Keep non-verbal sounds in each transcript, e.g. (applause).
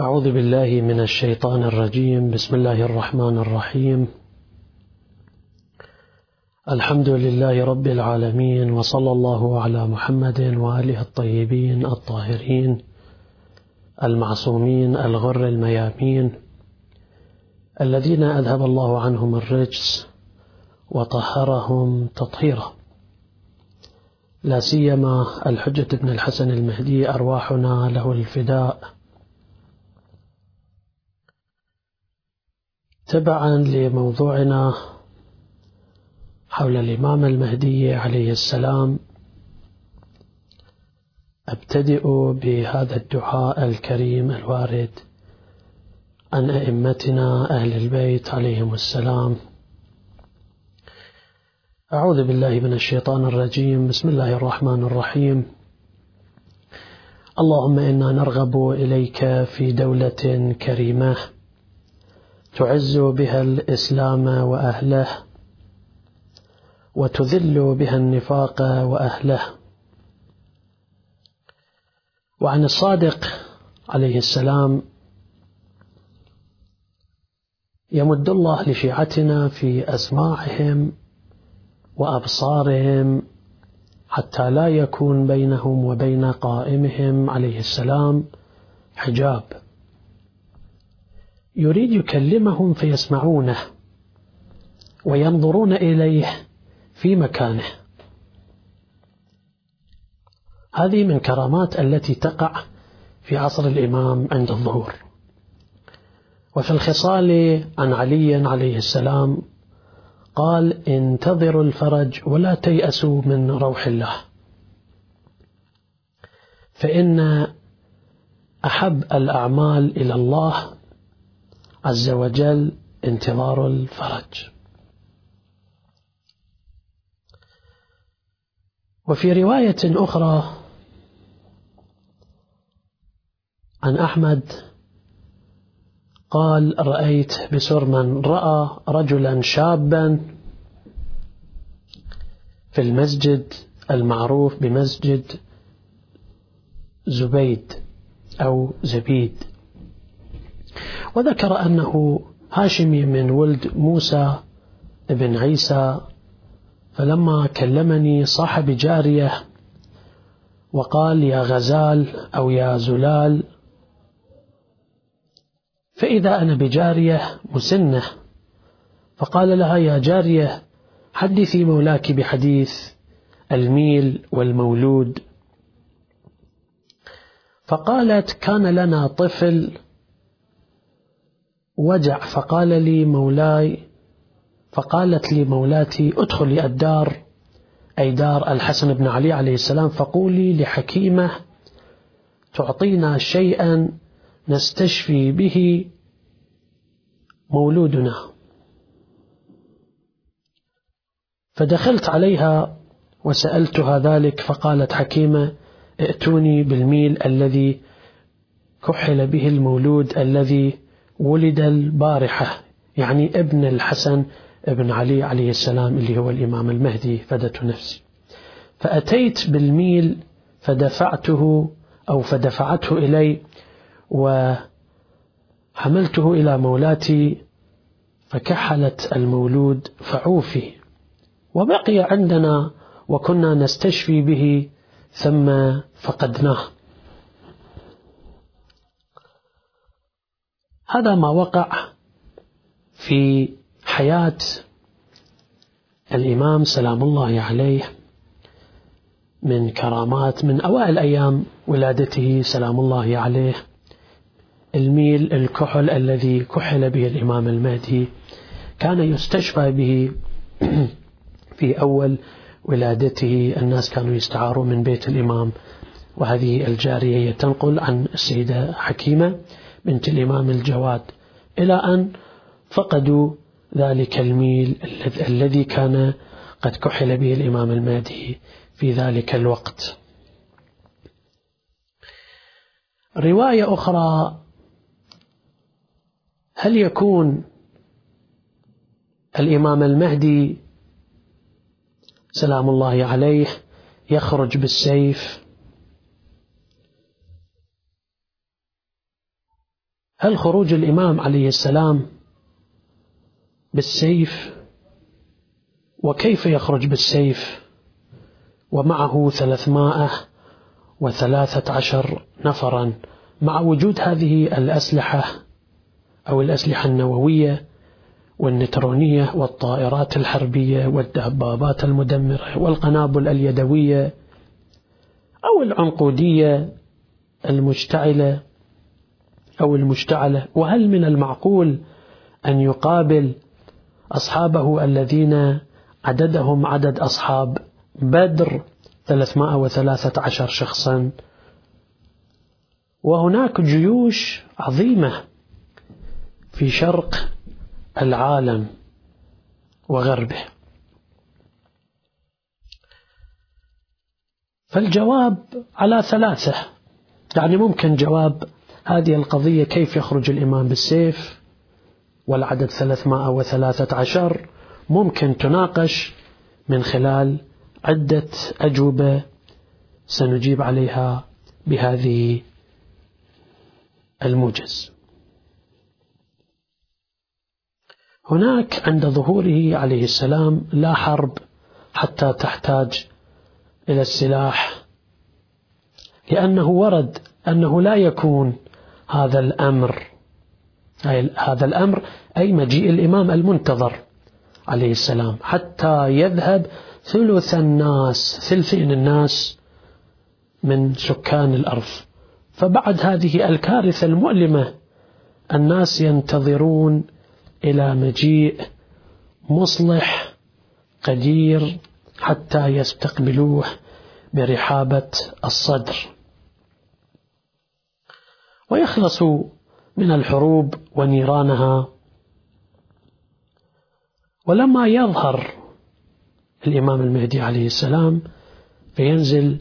أعوذ بالله من الشيطان الرجيم. بسم الله الرحمن الرحيم. الحمد لله رب العالمين وصلى الله على محمد وآله الطيبين الطاهرين المعصومين الغر الميامين الذين أذهب الله عنهم الرجس وطهرهم تطهيرا. لا سيما الحجة بن الحسن المهدي أرواحنا له الفداء تبعا لموضوعنا حول الإمام المهدي عليه السلام. أبتدئ بهذا الدعاء الكريم الوارد عن أئمتنا أهل البيت عليهم السلام. أعوذ بالله من الشيطان الرجيم. بسم الله الرحمن الرحيم. اللهم إنا نرغب إليك في دولة كريمة. تعز بها الإسلام وأهله وتذل بها النفاق وأهله. وعن الصادق عليه السلام يمد الله لشيعتنا في أسماعهم وأبصارهم حتى لا يكون بينهم وبين قائمهم عليه السلام حجاب. يريد يكلمهم فيسمعونه وينظرون إليه في مكانه. هذه من كرامات التي تقع في عصر الإمام عند الظهور. وفي الخصال عن علي عليه السلام قال انتظروا الفرج ولا تيأسوا من روح الله فإن أحب الأعمال إلى الله عز وجل انتظار الفرج. وفي رواية أخرى عن أحمد قال رأيت بسر من رأى رجلا شابا في المسجد المعروف بمسجد زبيد أو زبيد. وذكر أنه هاشمي من ولد موسى بن عيسى فلما كلمني صاح بجارية وقال يا غزال أو يا زلال فإذا أنا بجارية مسنة. فقال لها يا جارية حدثي مولاك بحديث الميل والمولود. فقالت كان لنا طفل وجع فقال لي مولاي فقالت لي مولاتي ادخلي الدار أي دار الحسن بن علي عليه السلام فقولي لحكيمة تعطينا شيئا نستشفي به مولودنا. فدخلت عليها وسألتها ذلك فقالت حكيمة ائتوني بالميل الذي كحل به المولود الذي ولد البارحة يعني ابن الحسن ابن علي عليه السلام اللي هو الإمام المهدي فدت نفسي. فأتيت بالميل فدفعته أو فدفعته إلي وحملته إلى مولاتي فكحلت المولود فعوفي. وبقي عندنا وكنا نستشفي به ثم فقدناه. هذا ما وقع في حياة الإمام سلام الله عليه من كرامات من أوائل أيام ولادته سلام الله عليه الميل الكحل الذي كحل به الإمام المهدي كان يستشفى به (clears throat) في أول ولادته الناس كانوا يستعاروا من بيت الإمام وهذه الجارية تنقل عن السيدة حكيمة. بنت الإمام الجواد إلى أن فقدوا ذلك الميل الذي كان قد كحل به الإمام المهدي في ذلك الوقت. رواية أخرى هل يكون الإمام المهدي سلام الله عليه يخرج بالسيف هل خروج الإمام عليه السلام بالسيف وكيف يخرج بالسيف ومعه ثلاثمائة وثلاثة عشر نفرا مع وجود هذه الأسلحة أو الأسلحة النووية والنترونية والطائرات الحربية والدبابات المدمرة والقنابل اليدوية أو العنقودية المشتعلة أو المشتعلة وهل من المعقول أن يقابل أصحابه الذين عددهم عدد أصحاب بدر 313 شخصا؟ وهناك جيوش عظيمة في شرق العالم وغربه. فالجواب على ثلاثة يعني ممكن جواب هذه القضية كيف يخرج الإمام بالسيف؟ والعدد 313 ممكن تناقش من خلال عدة أجوبة سنجيب عليها بهذه الموجز. هناك عند ظهوره عليه السلام لا حرب حتى تحتاج إلى السلاح لأنه ورد أنه لا يكون هذا الأمر. هذا الأمر أي مجيء الإمام المنتظر عليه السلام. حتى يذهب ثلث الناس ثلثين الناس من سكان الأرض. فبعد هذه الكارثة المؤلمة الناس ينتظرون إلى مجيء مصلح قدير حتى يستقبلوه برحابة الصدر. ويخلص من الحروب ونيرانها. ولما يظهر الإمام المهدي عليه السلام فينزل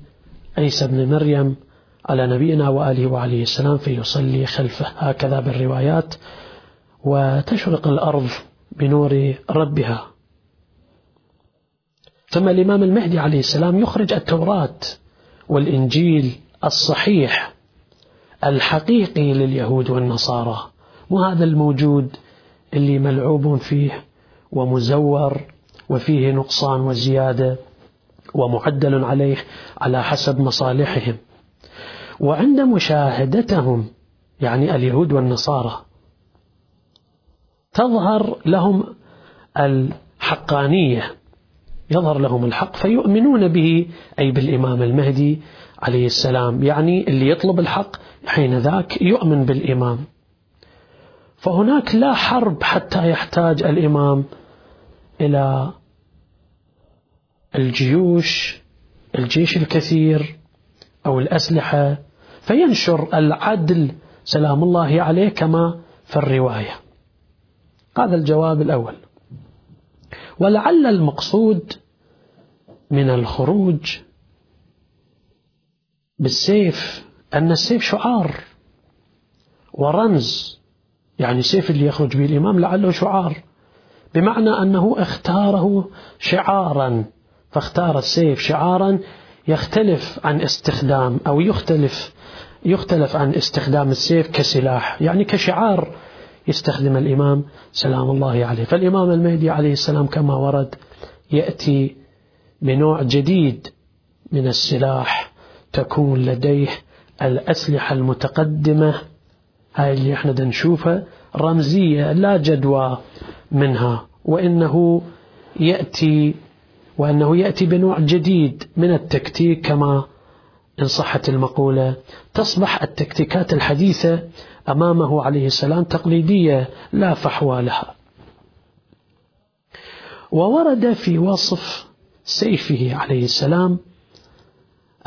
عيسى بن مريم على نبينا وآله وعليه السلام فيصلي خلفه. هكذا بالروايات. وتشرق الأرض بنور ربها. ثم الإمام المهدي عليه السلام يخرج التوراة والإنجيل الصحيح. الحقيقي لليهود والنصارى مو هذا الموجود اللي ملعوب فيه ومزور وفيه نقصان وزيادة ومعدل عليه على حسب مصالحهم. وعند مشاهدتهم يعني اليهود والنصارى تظهر لهم الحقانية يظهر لهم الحق فيؤمنون به أي بالإمام المهدي عليه السلام يعني اللي يطلب الحق حين ذاك يؤمن بالإمام. فهناك لا حرب حتى يحتاج الإمام إلى الجيوش الجيش الكثير أو الأسلحة فينشر العدل سلام الله عليه كما في الرواية. هذا الجواب الأول. ولعل المقصود من الخروج بالسيف أن السيف شعار ورمز يعني سيف اللي يخرج به الإمام لعله شعار بمعنى أنه اختاره شعارا فاختار السيف شعارا يختلف عن استخدام أو يختلف يختلف عن استخدام السيف كسلاح يعني كشعار يستخدم الإمام سلام الله عليه. فالإمام المهدي عليه السلام كما ورد يأتي بنوع جديد من السلاح تكون لديه الأسلحة المتقدمة. هاي اللي إحنا نشوفها. رمزية لا جدوى منها. وإنه يأتي وأنه يأتي بنوع جديد من التكتيك كما إن صحت المقولة. تصبح التكتيكات الحديثة أمامه عليه السلام تقليدية لا فحوى لها. وورد في وصف سيفه عليه السلام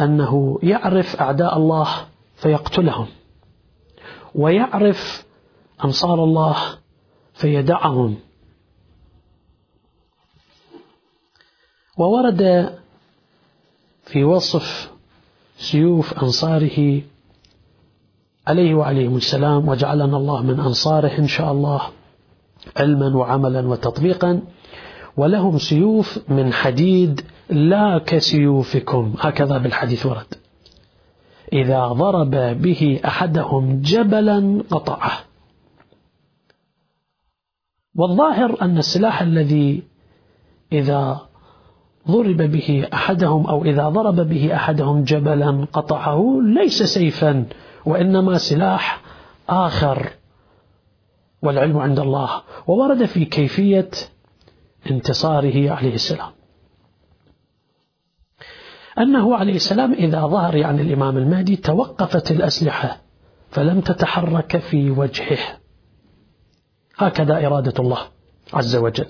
أنه يعرف أعداء الله فيقتلهم ويعرف أنصار الله فيدعهم. وورد في وصف سيوف أنصاره عليه وعليهم السلام وجعلنا الله من أنصاره إن شاء الله علما وعملا وتطبيقا ولهم سيوف من حديد لا كسيوفكم هكذا بالحديث ورد. إذا ضرب به أحدهم جبلا قطعه. والظاهر أن السلاح الذي إذا ضرب به أحدهم أو إذا ضرب به أحدهم جبلا قطعه ليس سيفا وإنما سلاح آخر. والعلم عند الله. وورد في كيفية انتصاره عليه السلام. أنه عليه السلام إذا ظهر يعني الإمام المهدي توقفت الأسلحة فلم تتحرك في وجهه. هكذا إرادة الله عز وجل.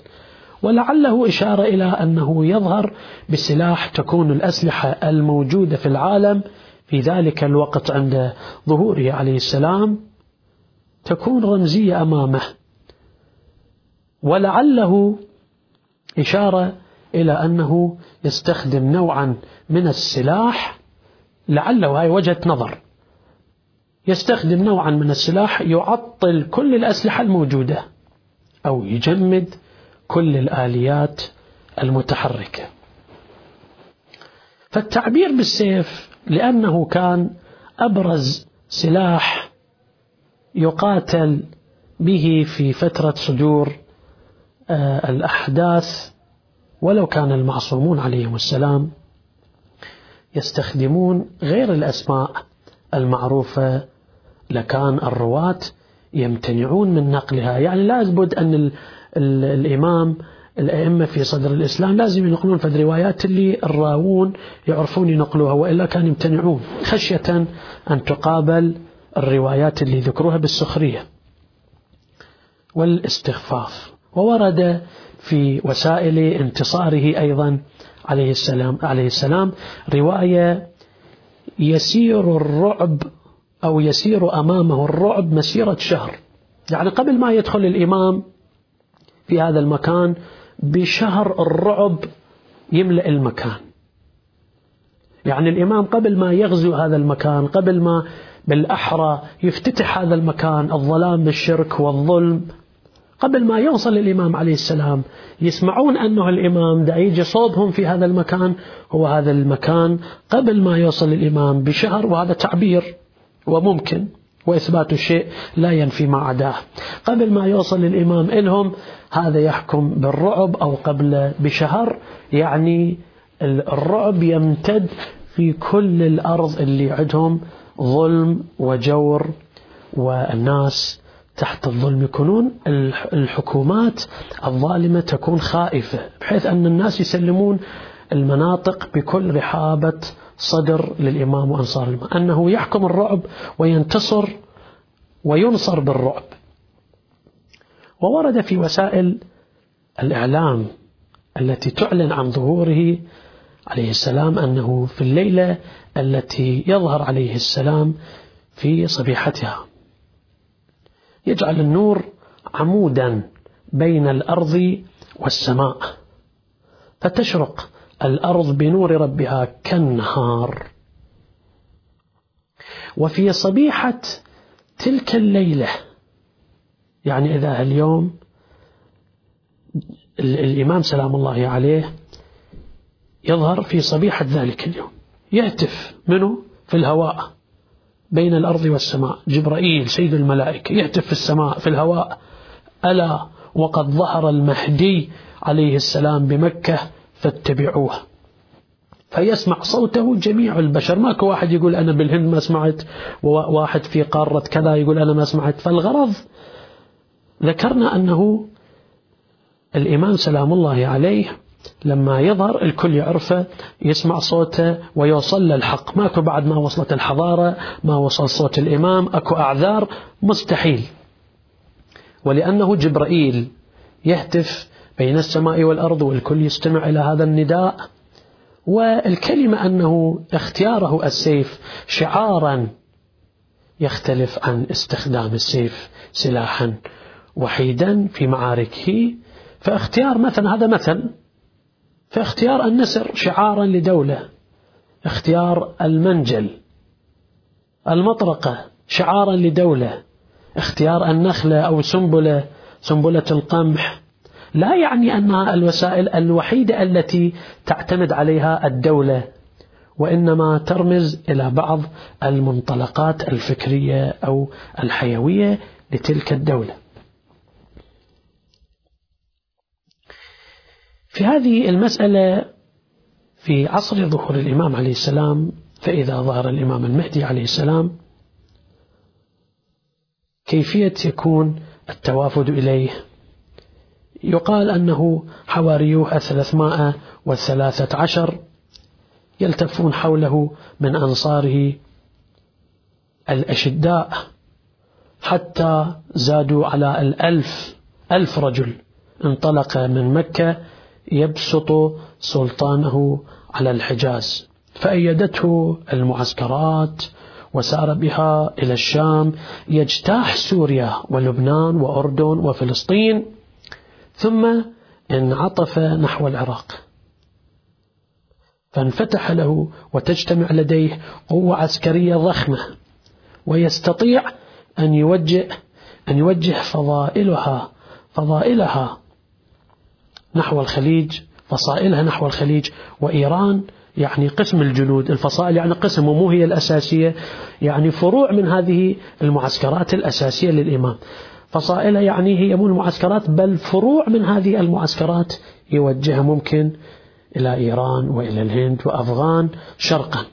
ولعله إشارة إلى أنه يظهر بسلاح تكون الأسلحة الموجودة في العالم في ذلك الوقت عند ظهوره عليه السلام تكون رمزية أمامه. ولعله إشارة إلى أنه يستخدم نوعا من السلاح لعله هاي وجهة نظر. يستخدم نوعا من السلاح يعطل كل الأسلحة الموجودة أو يجمد كل الآليات المتحركة. فالتعبير بالسيف لأنه كان أبرز سلاح يقاتل به في فترة صدور آه، الأحداث ولو كان المعصومون عليهم السلام يستخدمون غير الأسماء المعروفة لكان الرواة يمتنعون من نقلها. يعني لا يثبت أن ال ال الإمام الأئمة في صدر الإسلام لازم ينقلون في الروايات اللي الراوون يعرفون ينقلوها وإلا كانوا يمتنعون. خشية أن تقابل الروايات اللي ذكروها بالسخرية والإستخفاف. وورد في وسائل انتصاره أيضا عليه السلام عليه السلام. رواية يسير الرعب أو يسير أمامه الرعب مسيرة شهر. يعني قبل ما يدخل الإمام في هذا المكان بشهر الرعب يملأ المكان. يعني الإمام قبل ما يغزو هذا المكان قبل ما بالأحرى يفتتح هذا المكان الظلام بالشرك والظلم قبل ما يوصل الإمام عليه السلام يسمعون أنه الإمام دا يجي صوبهم في هذا المكان هو هذا المكان قبل ما يوصل الإمام بشهر وهذا تعبير وممكن وإثبات الشيء لا ينفي ما عداه. قبل ما يوصل الإمام إلهم هذا يحكم بالرعب أو قبل بشهر يعني الرعب يمتد في كل الأرض اللي عندهم ظلم وجور والناس تحت الظلم يكونون الحكومات الظالمة تكون خائفة بحيث أن الناس يسلمون المناطق بكل رحابة صدر للإمام وأنصار الإمام. أنه يحكم الرعب وينتصر وينصر بالرعب. وورد في وسائل الإعلام التي تعلن عن ظهوره عليه السلام أنه في الليلة التي يظهر عليه السلام في صبيحتها. يجعل النور عمودا بين الأرض والسماء فتشرق الأرض بنور ربها كالنهار. وفي صبيحة تلك الليلة يعني إذا اليوم الإمام سلام الله عليه يظهر في صبيحة ذلك اليوم يهتف منه في الهواء. بين الأرض والسماء. جبرائيل سيد الملائكة يهتف في السماء في الهواء. ألا وقد ظهر المهدي عليه السلام بمكة فاتبعوه. فيسمع صوته جميع البشر. ماكو واحد يقول أنا بالهند ما سمعت وواحد في قارة كذا يقول أنا ما سمعت. فالغرض ذكرنا أنه الإمام سلام الله عليه لما يظهر الكل يعرفه يسمع صوته ويوصل للحق ماكو بعد ما وصلت الحضارة ما وصل صوت الإمام أكو أعذار مستحيل. ولأنه جبرائيل يهتف بين السماء والأرض والكل يستمع إلى هذا النداء. والكلمة أنه اختياره السيف شعارا يختلف عن استخدام السيف سلاحا وحيدا في معاركه. فاختيار مثلا هذا مثل. فاختيار النسر شعارا لدولة. اختيار المنجل. المطرقة شعارا لدولة. اختيار النخلة أو سنبلة سنبلة القمح. لا يعني أنها الوسائل الوحيدة التي تعتمد عليها الدولة وإنما ترمز إلى بعض المنطلقات الفكرية أو الحيوية لتلك الدولة. في هذه المسألة في عصر ظهور الإمام عليه السلام فإذا ظهر الإمام المهدي عليه السلام كيفية يكون التوافد إليه؟ يقال أنه حواريوه الثلاثمائة والثلاثة عشر يلتفون حوله من أنصاره الأشداء حتى زادوا على الألف ألف رجل انطلق من مكة يبسط سلطانه على الحجاز. فأيدته المعسكرات وسار بها إلى الشام يجتاح سوريا ولبنان وأردن وفلسطين ثم انعطف نحو العراق. فانفتح له وتجتمع لديه قوة عسكرية ضخمة ويستطيع أن يوجه أن يوجه فضائلها فضائلها نحو الخليج فصائلها نحو الخليج وإيران يعني قسم الجنود الفصائل يعني قسم ومو هي الأساسية يعني فروع من هذه المعسكرات الأساسية للإمام. فصائلها يعني هي مو المعسكرات بل فروع من هذه المعسكرات يوجهها ممكن إلى إيران وإلى الهند وأفغان شرقا.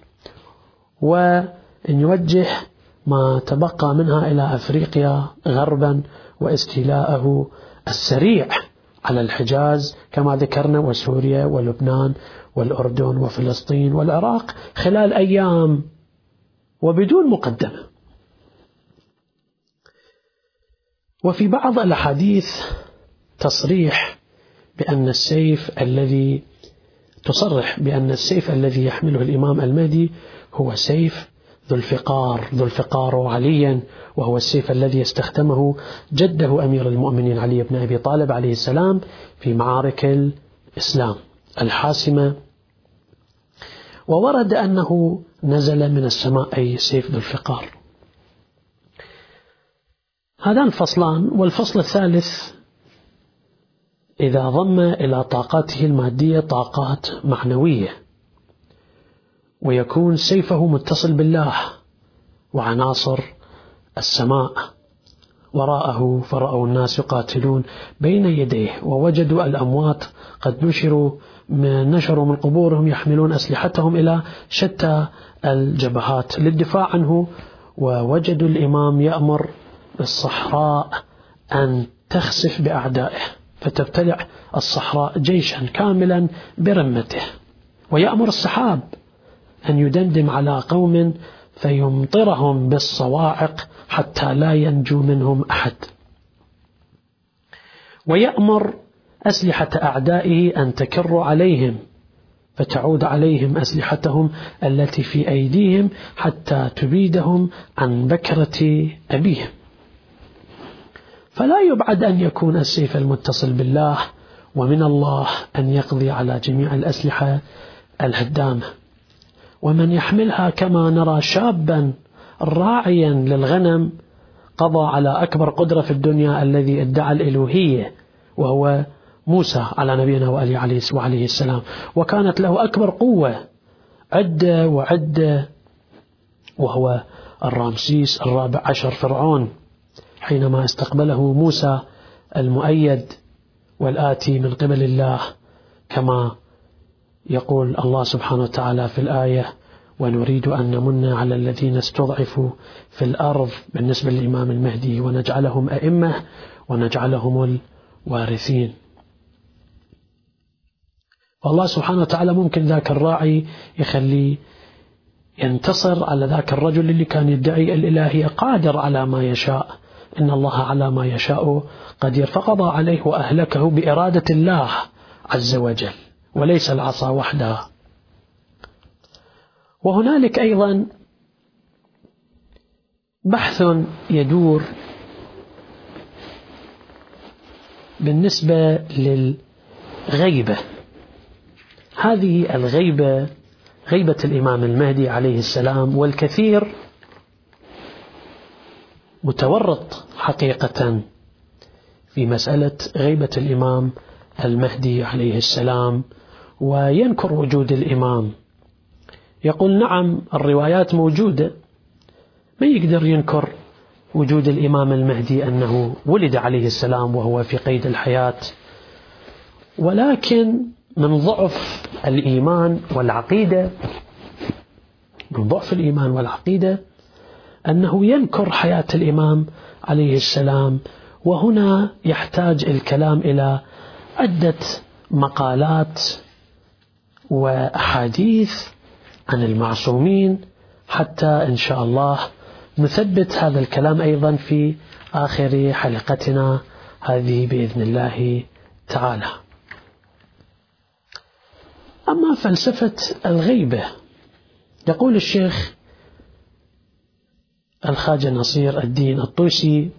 وأن يوجه ما تبقى منها إلى أفريقيا غربا واستيلاءه السريع. على الحجاز كما ذكرنا وسوريا ولبنان والأردن وفلسطين والعراق خلال أيام وبدون مقدمة. وفي بعض الأحاديث تصريح بأن السيف الذي تصرح بأن السيف الذي يحمله الإمام المهدي هو سيف ذو الفقار ذو الفقار عليا وهو السيف الذي استخدمه جده أمير المؤمنين علي بن أبي طالب عليه السلام في معارك الإسلام الحاسمة. وورد أنه نزل من السماء أي سيف ذو الفقار. هذان فصلان والفصل الثالث إذا ضم إلى طاقاته المادية طاقات معنوية. ويكون سيفه متصل بالله وعناصر السماء. وراءه فرأوا الناس يقاتلون بين يديه ووجدوا الأموات قد نشروا نشروا من قبورهم يحملون أسلحتهم إلى شتى الجبهات للدفاع عنه. ووجدوا الإمام يأمر بالصحراء أن تخسف بأعدائه فتبتلع الصحراء جيشا كاملا برمته. ويأمر السحاب أن يدندم على قوم فيمطرهم بالصواعق حتى لا ينجو منهم أحد. ويأمر أسلحة أعدائه أن تكر عليهم فتعود عليهم أسلحتهم التي في أيديهم حتى تبيدهم عن بكرة أبيهم. فلا يبعد أن يكون السيف المتصل بالله ومن الله أن يقضي على جميع الأسلحة الهدامة. ومن يحملها كما نرى شابا راعيا للغنم قضى على أكبر قدرة في الدنيا الذي ادعى الإلوهية وهو موسى على نبينا وآله عليه السلام. وكانت له أكبر قوة عدة وعدة وهو الرامسيس الرابع عشر فرعون حينما استقبله موسى المؤيد والآتي من قبل الله كما يقول الله سبحانه وتعالى في الآية ونريد أن نمن على الذين استضعفوا في الأرض بالنسبة للإمام المهدي ونجعلهم أئمة ونجعلهم الوارثين. والله سبحانه وتعالى ممكن ذاك الراعي يخليه ينتصر على ذاك الرجل اللي كان يدعي الإلهية قادر على ما يشاء. إن الله على ما يشاء قدير فقضى عليه وأهلكه بإرادة الله عز وجل. وليس العصا وحدها. وهنالك أيضا بحث يدور بالنسبة للغيبة. هذه الغيبة غيبة الإمام المهدي عليه السلام والكثير متورط حقيقة في مسألة غيبة الإمام المهدي عليه السلام وينكر وجود الإمام. يقول نعم الروايات موجودة. ما يقدر ينكر وجود الإمام المهدي أنه ولد عليه السلام وهو في قيد الحياة. ولكن من ضعف الإيمان والعقيدة من ضعف الإيمان والعقيدة أنه ينكر حياة الإمام عليه السلام. وهنا يحتاج الكلام إلى عدة مقالات وأحاديث عن المعصومين حتى إن شاء الله نثبت هذا الكلام أيضا في آخر حلقتنا هذه بإذن الله تعالى. أما فلسفة الغيبة يقول الشيخ الخاجة نصير الدين الطوسي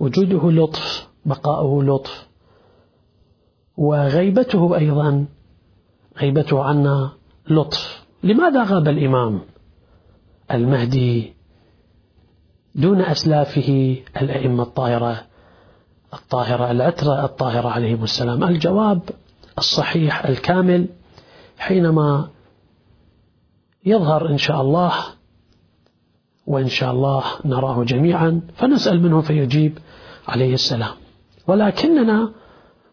وجوده لطف بقاؤه لطف وغيبته أيضا غيبته عنا لطف. لماذا غاب الإمام المهدي دون أسلافه الأئمة الطاهرة الطاهرة العترة الطاهرة عليهم السلام؟ الجواب الصحيح الكامل حينما يظهر إن شاء الله وإن شاء الله نراه جميعا فنسأل منه فيجيب عليه السلام. ولكننا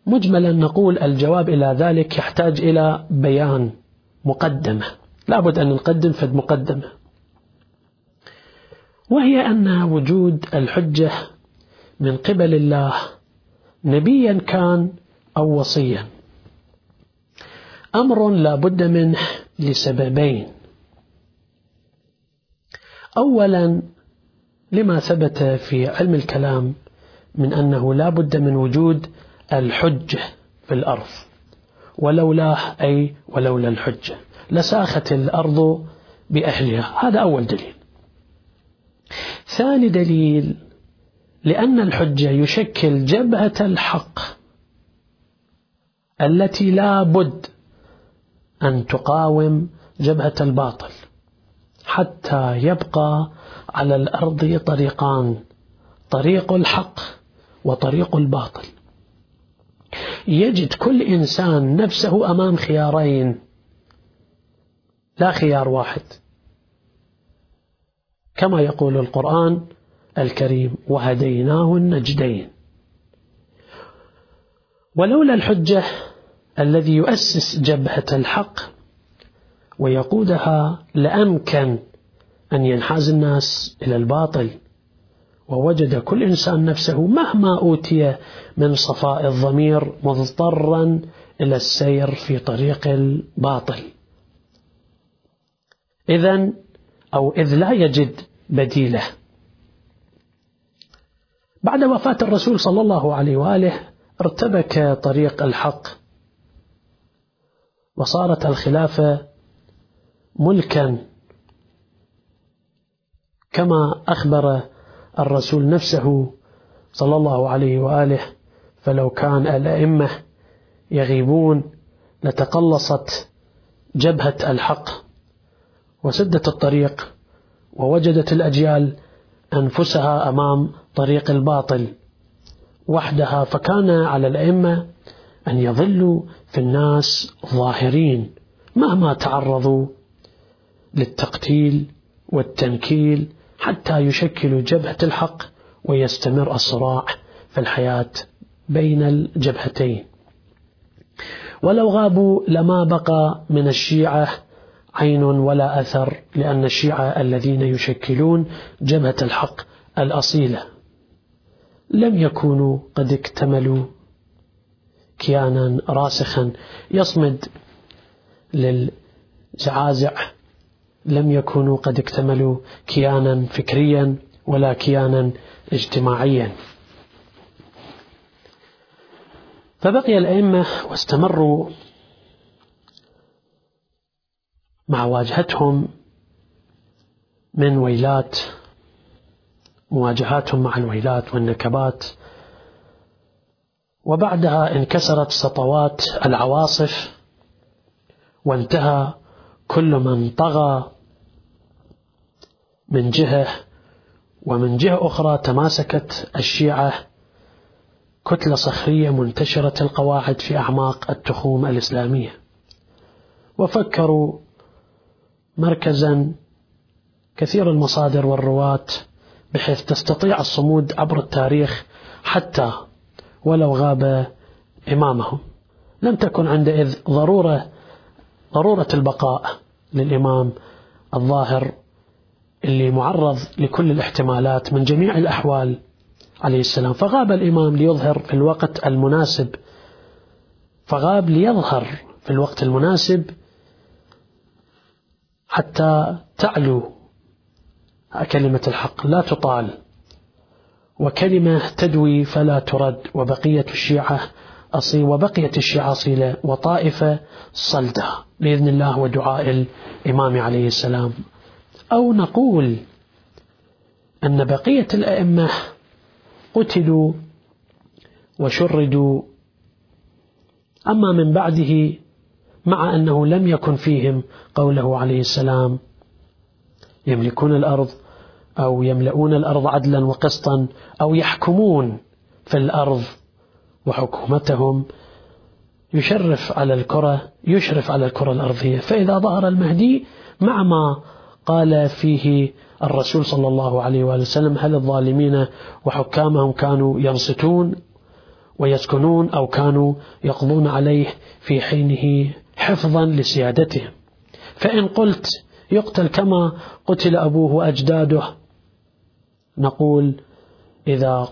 مجملا نقول الجواب إلى ذلك يحتاج إلى بيان مقدمة. لابد أن نقدم فد مقدمة. وهي أن وجود الحجة من قبل الله نبيا كان أو وصيا. أمر لا بد منه لسببين. أولا لما ثبت في علم الكلام من أنه لا بد من وجود الحجة في الأرض. ولولاه أي ولولا الحجة. لساخت الأرض بأهلها. هذا أول دليل. ثاني دليل لأن الحجة يشكل جبهة الحق التي لا بد أن تقاوم جبهة الباطل حتى يبقى على الأرض طريقان طريق الحق وطريق الباطل. يجد كل إنسان نفسه أمام خيارين. لا خيار واحد. كما يقول القرآن الكريم وهديناه النجدين ولولا الحجة الذي يؤسس جبهة الحق ويقودها لأمكن أن ينحاز الناس إلى الباطل. ووجد كل إنسان نفسه مهما أوتي من صفاء الضمير مضطرا إلى السير في طريق الباطل. إذا أو إذ لا يجد بديله. بعد وفاة الرسول صلى الله عليه وآله ارتبك طريق الحق. وصارت الخلافة ملكا. كما أخبر الرسول نفسه صلى الله عليه وآله فلو كان الأئمة يغيبون لتقلصت جبهة الحق وسدت الطريق ووجدت الأجيال أنفسها أمام طريق الباطل وحدها فكان على الأئمة أن يظلوا في الناس ظاهرين مهما تعرضوا للتقتيل والتنكيل حتى يشكلوا جبهة الحق ويستمر الصراع في الحياة بين الجبهتين. ولو غابوا لما بقى من الشيعة عين ولا أثر لأن الشيعة الذين يشكلون جبهة الحق الأصيلة لم يكونوا قد اكتملوا كيانا راسخا. يصمد للزعازع لم يكونوا قد اكتملوا كيانا فكريا ولا كيانا اجتماعيا. فبقي الأئمة واستمروا مع واجهتهم من ويلات مواجهاتهم مع الويلات والنكبات. وبعدها انكسرت سطوات العواصف وانتهى كل من طغى من جهة ومن جهة أخرى تماسكت الشيعة كتلة صخرية منتشرة القواعد في أعماق التخوم الإسلامية. وفكروا مركزا كثير المصادر والرواة بحيث تستطيع الصمود عبر التاريخ حتى ولو غاب إمامهم. لم تكن عندئذ ضرورة ضرورة البقاء للإمام الظاهر اللي معرض لكل الاحتمالات من جميع الأحوال عليه السلام. فغاب الإمام ليظهر في الوقت المناسب. فغاب ليظهر في الوقت المناسب حتى تعلو كلمة الحق. لا تطال. وكلمة تدوي فلا ترد. وبقية الشيعة أصيل وبقيت الشيعة أصيلة وطائفة صلدة بإذن الله ودعاء الإمام عليه السلام. أو نقول أن بقية الأئمة قتلوا وشردوا. أما من بعده مع أنه لم يكن فيهم قوله عليه السلام يملكون الأرض أو يملؤون الأرض عدلا وقسطا أو يحكمون في الأرض. وحكومتهم يشرف على الكرة يشرف على الكرة الأرضية. فإذا ظهر المهدي مع ما قال فيه الرسول صلى الله عليه وآله وسلم هل الظالمين وحكامهم كانوا ينصتون ويسكنون أو كانوا يقضون عليه في حينه حفظا لسيادتهم فإن قلت يقتل كما قتل أبوه وأجداده نقول إذا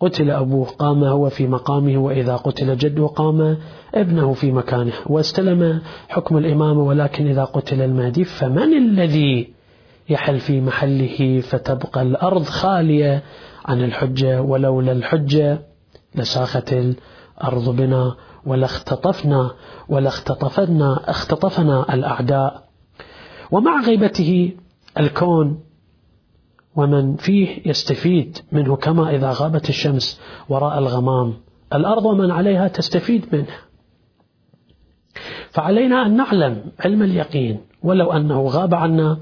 قتل أبوه قام هو في مقامه وإذا قتل جده قام ابنه في مكانه. واستلم حكم الإمامة ولكن إذا قتل المهدي فمن الذي يحل في محله؟ فتبقى الأرض خالية عن الحجة ولولا الحجة لساخت الأرض بنا ولاختطفنا ولاختطفنا اختطفنا الأعداء. ومع غيبته الكون ومن فيه يستفيد منه كما إذا غابت الشمس وراء الغمام. الأرض ومن عليها تستفيد منه. فعلينا أن نعلم علم اليقين ولو أنه غاب عنا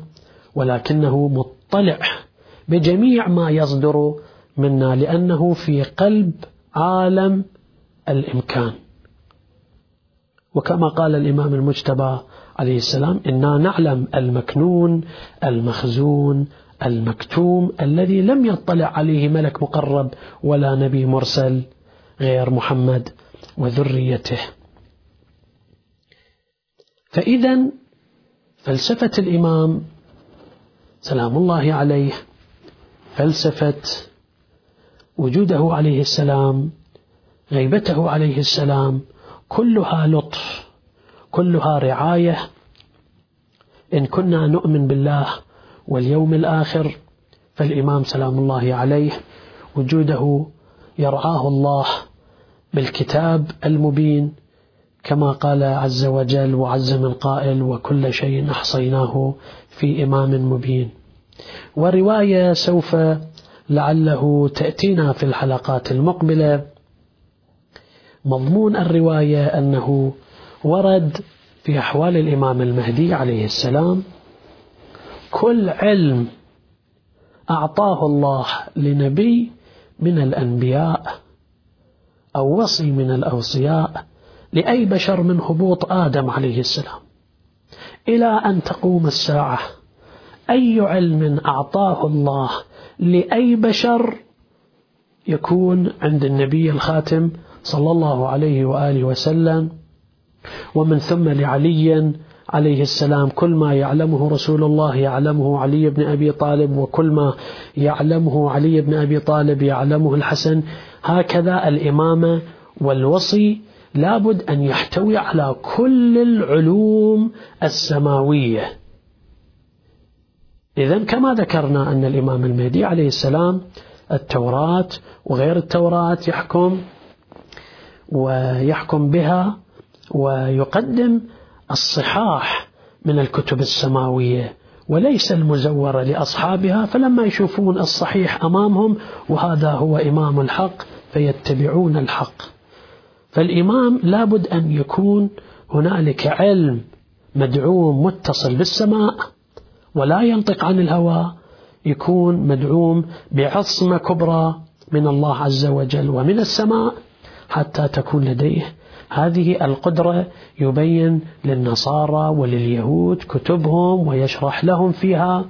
ولكنه مطلع بجميع ما يصدر منا لأنه في قلب عالم الإمكان. وكما قال الإمام المجتبى عليه السلام إنا نعلم المكنون المخزون المكتوم الذي لم يطلع عليه ملك مقرب ولا نبي مرسل غير محمد وذريته. فإذا فلسفة الإمام سلام الله عليه فلسفة وجوده عليه السلام غيبته عليه السلام كلها لطف كلها رعاية. إن كنا نؤمن بالله واليوم الآخر فالإمام سلام الله عليه وجوده يرعاه الله بالكتاب المبين كما قال عز وجل وعز من قائل وكل شيء أحصيناه في إمام مبين ورواية سوف لعله تأتينا في الحلقات المقبلة. مضمون الرواية أنه ورد في أحوال الإمام المهدي عليه السلام كل علم أعطاه الله لنبي من الأنبياء أو وصي من الأوصياء لأي بشر من هبوط آدم عليه السلام. إلى أن تقوم الساعة أي علم أعطاه الله لأي بشر يكون عند النبي الخاتم صلى الله عليه وآله وسلم ومن ثم لعلي عليه السلام كل ما يعلمه رسول الله يعلمه علي بن أبي طالب وكل ما يعلمه علي بن أبي طالب يعلمه الحسن. هكذا الإمامة والوصي لابد أن يحتوي على كل العلوم السماوية. إذا كما ذكرنا أن الإمام المهدي عليه السلام التوراة وغير التوراة يحكم ويحكم بها ويقدم الصحاح من الكتب السماوية وليس المزورة لأصحابها فلما يشوفون الصحيح أمامهم وهذا هو إمام الحق فيتبعون الحق. فالإمام لابد أن يكون هنالك علم مدعوم متصل بالسماء ولا ينطق عن الهوى يكون مدعوم بعصمة كبرى من الله عز وجل ومن السماء حتى تكون لديه هذه القدرة يبين للنصارى ولليهود كتبهم ويشرح لهم فيها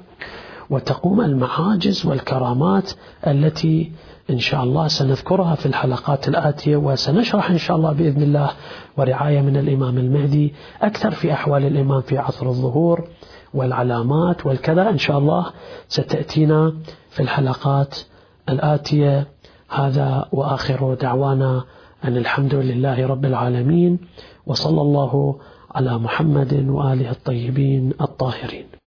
وتقوم المعاجز والكرامات التي إن شاء الله سنذكرها في الحلقات الآتية وسنشرح إن شاء الله بإذن الله ورعاية من الإمام المهدي أكثر في أحوال الإمام في عصر الظهور والعلامات والكذا. إن شاء الله ستأتينا في الحلقات الآتية. هذا وآخر دعوانا أن الحمد لله رب العالمين وصلى الله على محمد وآله الطيبين الطاهرين.